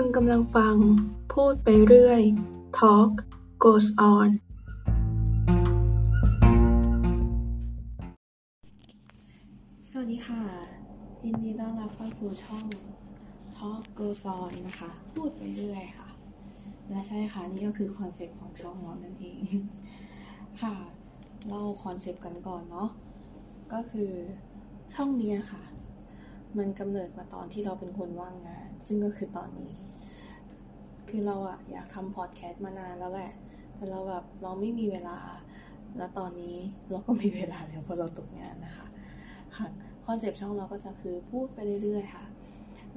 คุณกำลังฟัง พูดไปเรื่อย Talk goes on สวัสดีค่ะ ยินดีต้อนรับเข้าสู่ช่อง Talk goes on นะคะ พูดไปเรื่อยค่ะ และใช่ค่ะ นี่ก็คือคอนเซปต์ของช่องเรานั่นเอง ค่ะ เล่าคอนเซปต์กันก่อนเนาะ ก็คือช่องนี้ค่ะมันกำเนิดมาตอนที่เราเป็นคนว่างงาน ซึ่งก็คือตอนนี้ คือเราอะอยากทำพอดแคสต์มานานแล้วแหละ แต่เราแบบเราไม่มีเวลา แล้วตอนนี้เราก็มีเวลาแล้วเพราะเราตกงานนะคะค่ะคอนเซปต์ช่องเราก็จะคือพูดไปเรื่อยๆค่ะ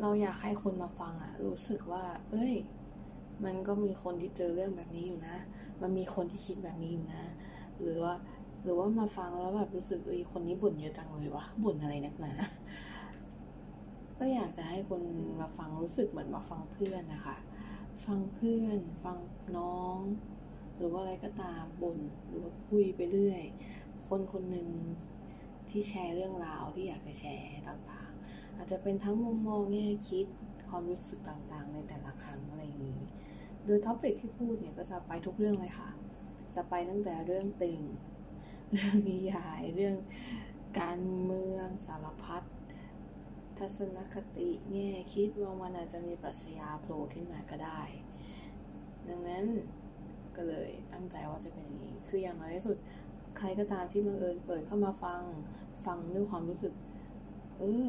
เราอยากให้คนมาฟังอะรู้สึกว่า เอ้ย มันก็มีคนที่เจอเรื่องแบบนี้อยู่นะ มันมีคนที่คิดแบบนี้อยู่นะ หรือว่าหรือว่ามาฟังแล้วแบบรู้สึกเอ้ยคนนี้บ่นเยอะจังเลยวะบ่นอะไรนักหนาก็อยากจะให้คนมาฟังรู้สึกเหมือนมาฟังเพื่อนนะคะ ฟังเพื่อน ฟังน้อง หรือว่าอะไรก็ตามบ่นหรือว่าคุยไปเรื่อย คนคนหนึ่งที่แชร์เรื่องราวที่อยากจะแชร์ต่างๆ อาจจะเป็นทั้งมุมมองแง่คิดความรู้สึกต่างๆ ในแต่ละครั้งอะไรอย่างนี้ โดย topic ที่พูดเนี่ยก็จะไปทุกเรื่องเลยค่ะ จะไปตั้งแต่เรื่องติ่งเรื่องนิยาย เรื่องการเมืองสารพัด ทัศนคติแง่คิดว่ามันอาจจะมีปรัชญาโผล่ขึ้นมาก็ได้ ดังนั้นก็เลยตั้งใจว่าจะเป็นอย่างนี้ คืออย่างน้อยที่สุด ใครก็ตามที่บังเอิญเปิดเข้ามาฟัง ฟังด้วยความรู้สึก เออ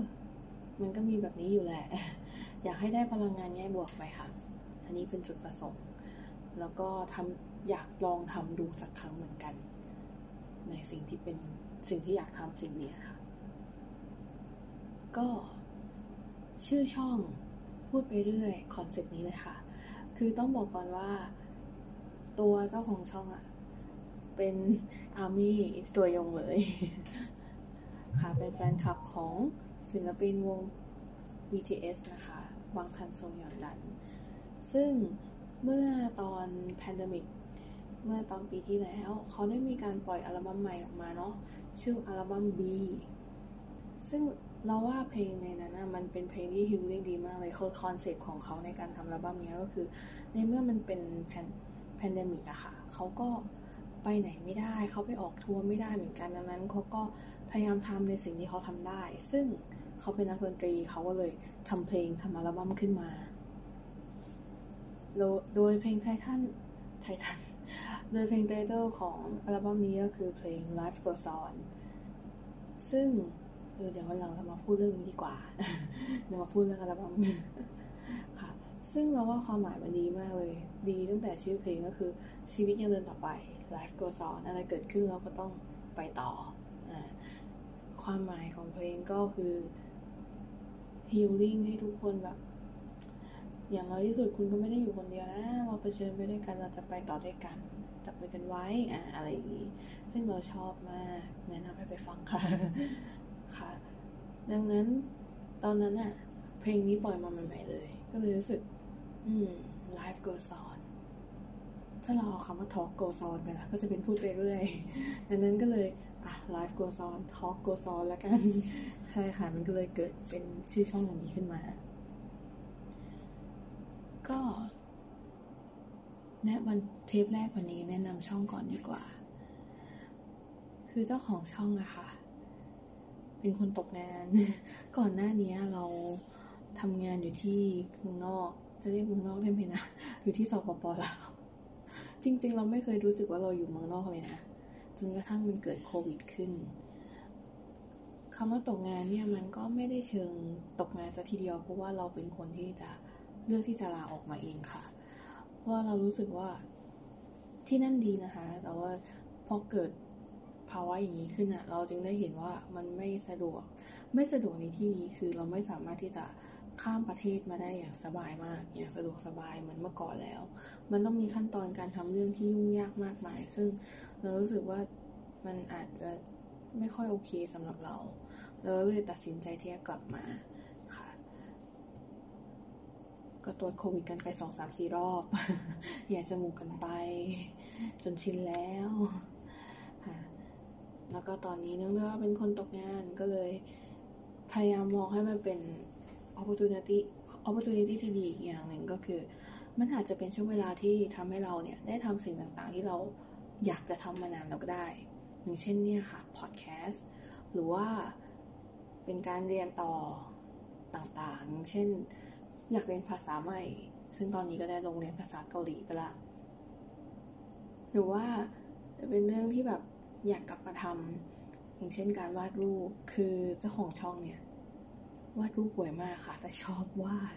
มันก็มีแบบนี้อยู่แหละ อยากให้ได้พลังงานแง่บวกไปค่ะ อันนี้เป็นจุดประสงค์ แล้วก็ทำอยากลองทำดูสักครั้งเหมือนกัน ในสิ่งที่เป็นสิ่งที่อยากทำสิ่งนี้ค่ะ ก็ ชื่อช่องพูดไปเรื่อยคอนเซปต์นี้เลยค่ะ คือต้องบอกก่อนว่า ตัวเจ้าของช่องอะเป็น ARMYตัวยงเลย ค่ะ เป็นแฟนคลับของศิลปินวง BTS นะคะ방탄소년단 ซึ่งเมื่อตอน pandemic เมื่อตอนปีที่แล้ว เขาได้มีการปล่อยอัลบั้มใหม่ออกมาเนาะชื่ออัลบั้ม B ซึ่ง เราว่าเพลงในนั้นนะมันเป็นเพลงที่ healing ดีมากเลยคือคอนเซ็ปต์ของเขาในการทำอัลบั้มนี้ก็คือ ในเมื่อมันเป็นแพน pandemic อะค่ะเขาก็ไปไหนไม่ได้ เขาไปออกทัวร์ไม่ได้เหมือนกันดังนั้นเขาก็พยายามทำในสิ่งที่เขาทำได้ ซึ่งเขาเป็นนักดนตรีเขาก็เลยทำเพลงทำอัลบั้มขึ้นมา โดยเพลงไททันไททันโดยเพลง title ของอัลบั้มนี้ก็คือเพลง Life Goes On ซึ่ง เออเดี๋ยววันหลังเรามาพูดเรื่องนี้ดีกว่า เดี๋ยวมาพูดเรื่องอัลบั้มค่ะ ซึ่งเราว่าความหมายมันดีมากเลย ดีตั้งแต่ชื่อเพลงก็คือชีวิตยังเดินต่อไป life goes on อะไรเกิดขึ้นเราก็ต้องไปต่ออความหมายของเพลงก็คือ healing ให้ทุกคนแบบ อย่างน้อยที่สุดคุณก็ไม่ได้อยู่คนเดียวนะ เราไปเชิญไปด้วยกันเราจะไปต่อด้วยกันจับมือกันไว้อะอะไรอย่างนี้ ซึ่งเราชอบมาก แนะนำให้ไปฟังค่ะ คะ ดังนั้นตอนนั้นอะเพลงนี้ปล่อยมาใหม่ ๆ เลย ก็เลยรู้สึก อืม life goes on ถ้าเราเอาคำว่า talk goes on ไปละก็จะเป็นพูดไปเรื่อย ดังนั้นก็เลยอะ life goes on talk goes on แล้วกัน ใช่ค่ะ มันก็เลยเกิดเป็นชื่อช่องอย่างนี้ขึ้นมา ก็แนะวันเทปแรกวันนี้แนะนำช่องก่อนดีกว่า คือเจ้าของช่องอะค่ะ เป็นคนตกงาน ก่อนหน้านี้เราทำงานอยู่ที่เมืองนอก จะเรียกเมืองนอกได้ไหมนะ อยู่ที่สปปลาวจริง ๆ เราไม่เคยรู้สึกว่าเราอยู่เมืองนอกเลยนะ จนกระทั่งมันเกิดโควิดขึ้นคำว่าตกงานเนี่ยมันก็ไม่ได้เชิงตกงานซะทีเดียว เพราะว่าเราเป็นคนที่จะเลือกที่จะลาออกมาเองค่ะ เพราะเรารู้สึกว่าที่นั่นดีนะคะ แต่ว่าพอเกิด ภาวะอย่างนี้ขึ้นอะเราจึงได้เห็นว่ามันไม่สะดวก ไม่สะดวกในที่นี้คือเราไม่สามารถที่จะข้ามประเทศมาได้อย่างสบายมาก อย่างสะดวกสบายเหมือนเมื่อก่อนแล้ว มันต้องมีขั้นตอนการทำเรื่องที่ยุ่งยากมากมาย ซึ่งเรารู้สึกว่ามันอาจจะไม่ค่อยโอเคสำหรับเราเราเลยตัดสินใจที่จะกลับมาค่ะ ก็ตรวจโควิดกันไปสองสามสี่รอบ อยากจมูกกันไป จนชินแล้ว แล้วก็ตอนนี้เนื่องด้วยว่าเป็นคนตกงานก็เลยพยายามมองให้มันเป็น opportunity opportunity ที่ดีอีกอย่างหนึ่งก็คือ มันอาจจะเป็นช่วงเวลาที่ทำให้เราเนี่ย ได้ทำสิ่งต่างๆ ที่เราอยากจะทำมานานเราก็ได้ อย่างเช่นเนี่ยค่ะ podcast หรือว่าเป็นการเรียนต่อต่างๆ เช่น อยากเรียนภาษาใหม่ ซึ่งตอนนี้ก็ได้ลงเรียนภาษาเกาหลีไปละ หรือว่าจะเป็นเรื่องที่แบบ อยากกลับมาทำอย่างเช่นการวาดรูปคือเจ้าของช่องเนี่ยวาดรูปป่วยมากค่ะ แต่ชอบวาด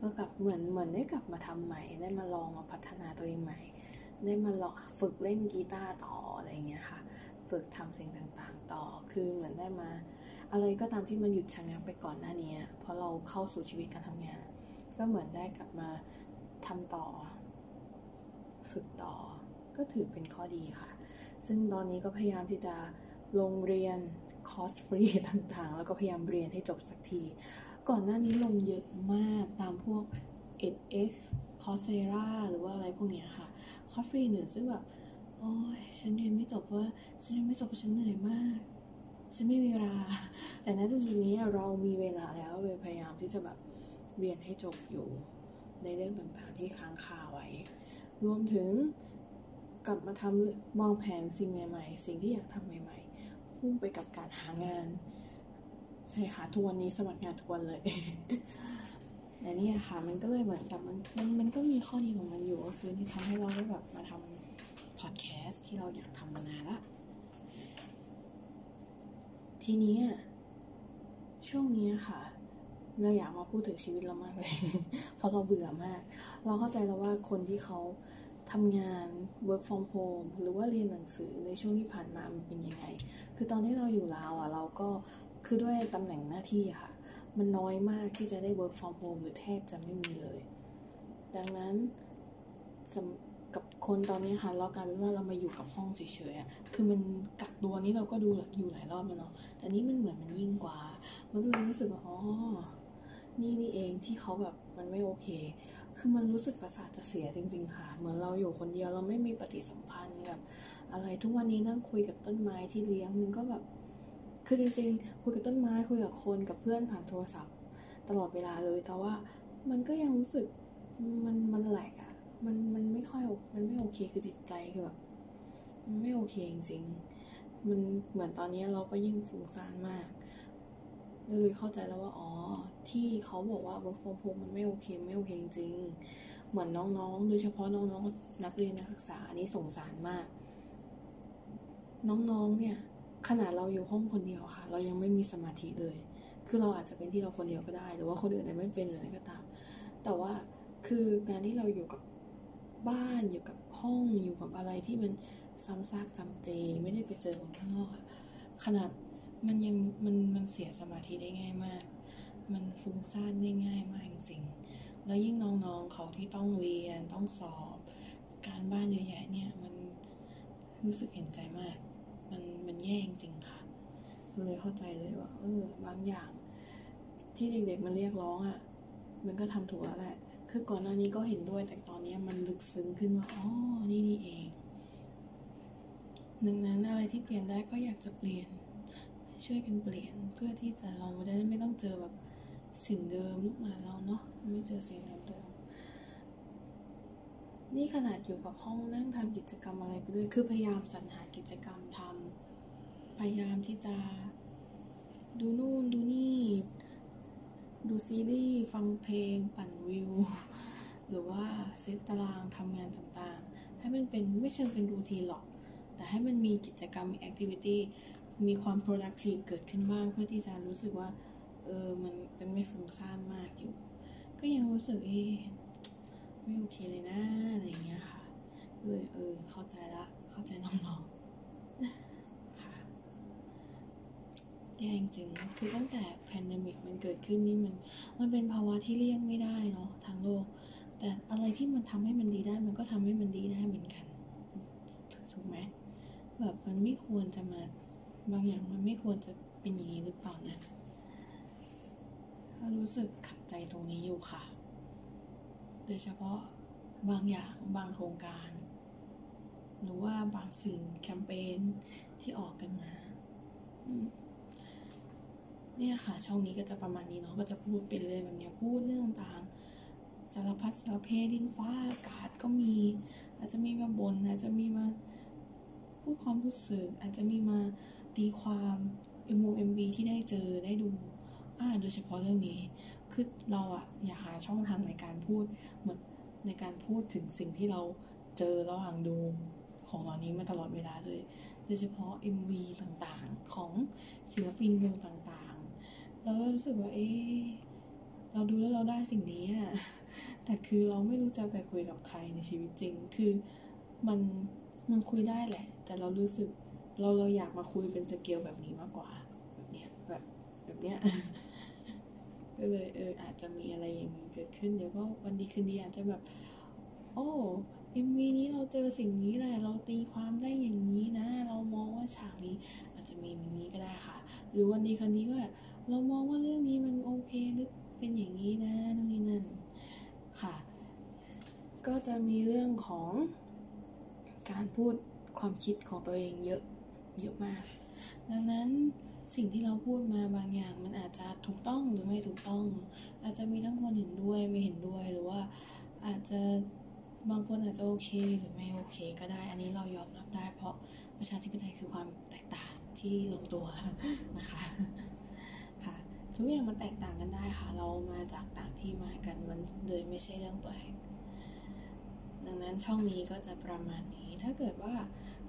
ก็กลับเหมือนเหมือนได้กลับมาทำใหม่ ได้มาลองมาพัฒนาตัวเองใหม่ ได้มาลองฝึกเล่นกีตาร์ต่ออะไรเงี้ยค่ะ ฝึกทำสิ่งต่างๆ ต่อ คือเหมือนได้มา อะไรก็ตามที่มันหยุดชะงักไปก่อนหน้านี้เพราะเราเข้าสู่ชีวิตการทำงาน ก็เหมือนได้กลับมาทำต่อ ฝึกต่อ ก็ถือเป็นข้อดีค่ะ ซึ่งตอนนี้ก็พยายามที่จะลงเรียนคอร์สฟรีต่างๆ แล้วก็พยายามเรียนให้จบสักที ก่อนหน้านี้ลงเยอะมากตามพวก edX Coursera หรือว่าอะไรพวกเนี้ยค่ะ คอร์สฟรีหนึ่งซึ่งแบบ โอ้ยฉันเรียนไม่จบเพราะฉันเรียนไม่จบเพราะฉันเหนื่อยมาก ฉันไม่มีเวลา แต่ณจุดนี้เรามีเวลาแล้วเลยพยายามที่จะแบบเรียนให้จบอยู่ในเรื่องต่างๆที่ค้างคาไว้ รวมถึง กลับมาทำวางแผนสิ่งใหม่ ๆ สิ่งที่อยากทำใหม่ ๆ คู่ไปกับการหางาน ใช่ค่ะทุกวันนี้สมัครงานทุกวันเลยแต่นี่ค่ะ มันก็เลยเหมือนกับมันมันมันก็มีข้อดีของมันอยู่ก็คือที่ทำให้เราได้แบบมาทำพอดแคสต์ที่เราอยากทำมานานละทีนี้ช่วงนี้ค่ะเราอยากมาพูดถึงชีวิตเรามากเลย เพราะเราเบื่อมาก เราเข้าใจแล้วว่าคนที่เขา ทำงาน work from home หรือว่าเรียนหนังสือในช่วงที่ผ่านมามันเป็นยังไง คือตอนที่เราอยู่ลาวอะเราก็คือด้วยตำแหน่งหน้าที่ค่ะ มันน้อยมากที่จะได้ work from home หรือแทบจะไม่มีเลย ดังนั้นกับคนตอนนี้ค่ะเรากลายเป็นว่าเรามาอยู่กับห้องเฉยๆอะคือมันกักตัวนี้เราก็ดูอยู่หลายรอบมาเนาะ แต่นี้มันเหมือนมันยิ่งกว่า มันก็เลยรู้สึกว่าอ๋อ นี่นี่เองที่เขาแบบมันไม่โอเค คือมันรู้สึกประสาทจะเสียจริง ๆ ค่ะ เหมือนเราอยู่คนเดียวเราไม่มีปฏิสัมพันธ์แบบอะไรทุกวันนี้นั่งคุยกับต้นไม้ที่เลี้ยงมันก็แบบ คือจริง ๆ คุยกับต้นไม้คุยกับคนกับเพื่อนผ่านโทรศัพท์ ตลอดเวลาเลยแต่ว่ามันก็ยังรู้สึกมันมันแหลกอะมันมันไม่ค่อยมันไม่โอเคคือจิตใจคือแบบมันไม่โอเคจริงๆมันเหมือนตอนนี้เราก็ยิ่งฟุ้งซ่านมาก เลยเข้าใจแล้วว่าอ๋อที่เขาบอกว่า work from home มันไม่โอเคไม่โอเคจริงเหมือนน้องๆ โดยเฉพาะน้องๆ นักเรียนนักศึกษาอันนี้สงสารมาก น้องๆ เนี่ย ขนาดเราอยู่ห้องคนเดียวค่ะ เรายังไม่มีสมาธิเลย คือเราอาจจะเป็นที่เราคนเดียวก็ได้ หรือว่าคนอื่นอาจไม่เป็นหรืออะไรก็ตาม แต่ว่าคือการที่เราอยู่กับบ้านอยู่กับห้องอยู่กับอะไรที่มันซ้ำซากจำเจ ไม่ได้ไปเจอคนข้างนอกอะขนาด มันยังมันมันเสียสมาธิได้ง่ายมาก มันฟุ้งซ่านได้ง่ายมากจริงๆ แล้วยิ่งน้องๆเขาที่ต้องเรียนต้องสอบ การบ้านเยอะแยะเนี่ยมันรู้สึกเห็นใจมาก มันมันแย่จริงๆค่ะ เลยเข้าใจเลยว่าเออบางอย่าง ที่เด็กๆมันเรียกร้องอะ่ะ มันก็ทำถูกแล้วแหละ คือก่อนหน้านี้ก็เห็นด้วย แต่ตอนนี้มันลึกซึ้งขึ้นว่า อ๋อ นี่นี่เอง ดังนั้นอะไรที่เปลี่ยนได้ก็อยากจะเปลี่ยน ช่วยกันเปลี่ยนเพื่อที่จะเราจะได้ไม่ต้องเจอแบบสิ่งเดิมลูกหลานเราเนาะไม่เจอสิ่งเดิมๆนี่ขนาดอยู่กับห้องนั่งทำกิจกรรมอะไรไปด้วยคือพยายามสรรหากิจกรรมทำพยายามที่จะดูนู่นดูนี่ ดูซีรีส์ฟังเพลง ปั่นวิว หรือว่าเซตตารางทำงานต่างๆ ให้มันเป็นไม่เชิงเป็นรูทีหรอก แต่ให้มันมีกิจกรรมมี activity มีความ productive เกิดขึ้นบ้างเพื่อที่จะรู้สึกว่าเออมันเป็นไม่ฟุ้งซ่านมากอยู่ ก็ยังรู้สึกเอไม่โอเคเลยนะอะไรเงี้ยค่ะเลยเออเข้าใจละเข้าใจน้องๆค่ะแย่จริงคือตั้งแต่ pandemic มันเกิดขึ้นนี่มันมันเป็นภาวะที่เลี่ยงไม่ได้เนาะทางโลก แต่อะไรที่มันทำให้มันดีได้ มันก็ทำให้มันดีได้เหมือนกันถูกไหมแบบมันไม่ควรจะมา บางอย่างมันไม่ควรจะเป็นอย่างนี้หรือเปล่านะรู้สึกขัดใจตรงนี้อยู่ค่ะ โดยเฉพาะบางอย่างบางโครงการ หรือว่าบางสิ่งแคมเปญที่ออกกันมาเนี่ยค่ะ ช่องนี้ก็จะประมาณนี้เนาะก็จะพูดไปเรื่อยแบบเนี้ยพูดเรื่องต่างสารพัดสารเพดินฟ้าอากาศก็มี อาจจะมีมาบน่นอาจจะมีมาพูดความรู้สึกอาจจะมีมา ตีความเอ็มเอ็มบีที่ได้เจอได้ดูอ่าโดยเฉพาะเรื่องนี้ คือเราอะอยากหาช่องทางในการพูดเหมือนในการพูดถึงสิ่งที่เราเจอระหว่างดูของเหล่านี้มาตลอดเวลาเลย โดยเฉพาะ MV ต่างๆ ของศิลปินวงต่างๆแล้วรู้สึกว่าเอ๊เราดูแล้วเราได้สิ่งนี้อะแต่คือเราไม่รู้จะไปคุยกับใครในชีวิตจริง คือมันมันคุยได้แหละ แต่เรารู้สึก เราเราอยากมาคุยเป็นสเกลแบบนี้มากกว่า แบบเนี้ยแบบแบบเนี้ยก็เลยเอออาจจะมีอะไรอย่างนี้เกิดขึ้นเดี๋ยวก็วันดีคืนดีอาจจะแบบ โอ้เอ็มวีนี้เราเจอสิ่งนี้แหละเราตีความได้อย่างนี้นะ เรามองว่าฉากนี้อาจจะมีอย่างนี้ก็ได้ค่ะ หรือวันดีคืนดีก็แบบเรามองว่าเรื่องนี้มันโอเคหรือเป็นอย่างนี้นะนู่นนี่นั่นค่ะ ก็จะมีเรื่องของการพูดความคิดของตัวเองเยอะ เยอะมาก ดังนั้นสิ่งที่เราพูดมาบางอย่างมันอาจจะถูกต้องหรือไม่ถูกต้อง อาจจะมีทั้งคนเห็นด้วยไม่เห็นด้วยหรือว่าอาจจะบางคนอาจจะโอเคหรือไม่โอเค ก็ได้ อันนี้เรายอมรับได้ เพราะประชาธิปไตยคือความแตกต่างที่ลงตัวนะคะค่ะทุกอย่างมันแตกต่างกันได้ค่ะ เรามาจากต่างที่มากันมันเลยไม่ใช่เรื่องแปลกดังนั้นช่องนี้ก็จะประมาณนี้ ถ้าเกิดว่า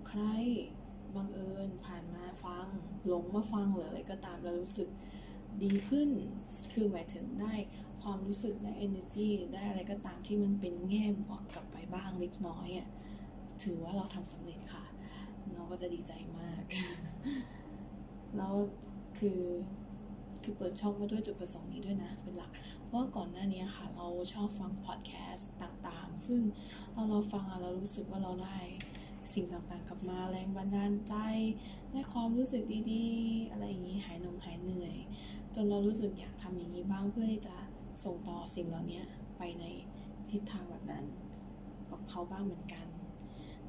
ใคร บังเอิญผ่านมาฟังหลงมาฟังหรืออะไรก็ตามแล้วรู้สึกดีขึ้น คือหมายถึงได้ความรู้สึกได้ energy ได้อะไรก็ตามที่มันเป็นแง่บวกกลับไปบ้างเล็กน้อยอะถือว่าเราทำสำเร็จค่ะ เราก็จะดีใจมาก แล้วคือคือเปิดช่องมาด้วยจุดประสงค์นี้ด้วยนะ เป็นหลัก เพราะว่าก่อนหน้านี้ค่ะ เราชอบฟังพอดแคสต์ต่างๆ ซึ่งตอนเราฟังเรารู้สึกว่าเราได้ สิ่งต่างๆกลับมาแรงบันดาลใจ ได้ความรู้สึกดีๆ อะไรอย่างนี้หายหนงหายเหนื่อย จนเรารู้สึกอยากทำอย่างนี้บ้างเพื่อที่จะส่งต่อสิ่งเหล่านี้ไปในทิศทางแบบนั้นกับเขาบ้างเหมือนกัน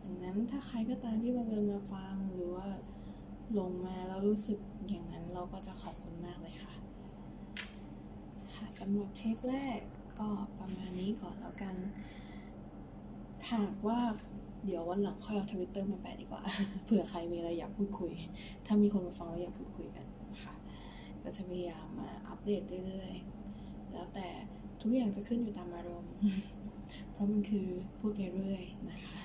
ดังนั้นถ้าใครก็ตามที่บังเอิญมาฟังหรือว่าลงมาแล้วรู้สึกอย่างนั้นเราก็จะขอบคุณมากเลยค่ะค่ะสำหรับเทปแรกก็ประมาณนี้ก่อนแล้วกันหากว่า เดี๋ยววันหลังค่อยเอาทวิตเตอร์มาแปะดีกว่า เผื่อใครมีอะไรอยากพูดคุย ถ้ามีคนมาฟังแล้วอยากพูดคุยกันค่ะ ก็จะพยายามมาอัปเดตเรื่อยๆ แล้วแต่ทุกอย่างจะขึ้นอยู่ตามอารมณ์ เพราะมันคือพูดไปเรื่อยนะคะ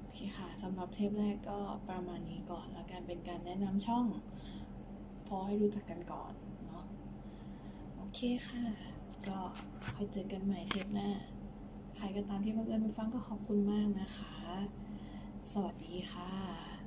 โอเคค่ะสำหรับเทปแรกก็ประมาณนี้ก่อนแล้วการเป็นการแนะนำช่องพอให้รู้จักกันก่อนเนาะโอเคค่ะ ก็ค่อยเจอกันใหม่เทปหน้า ใครก็ตามที่บังเอิญมาฟังก็ขอบคุณมากนะคะ สวัสดีค่ะ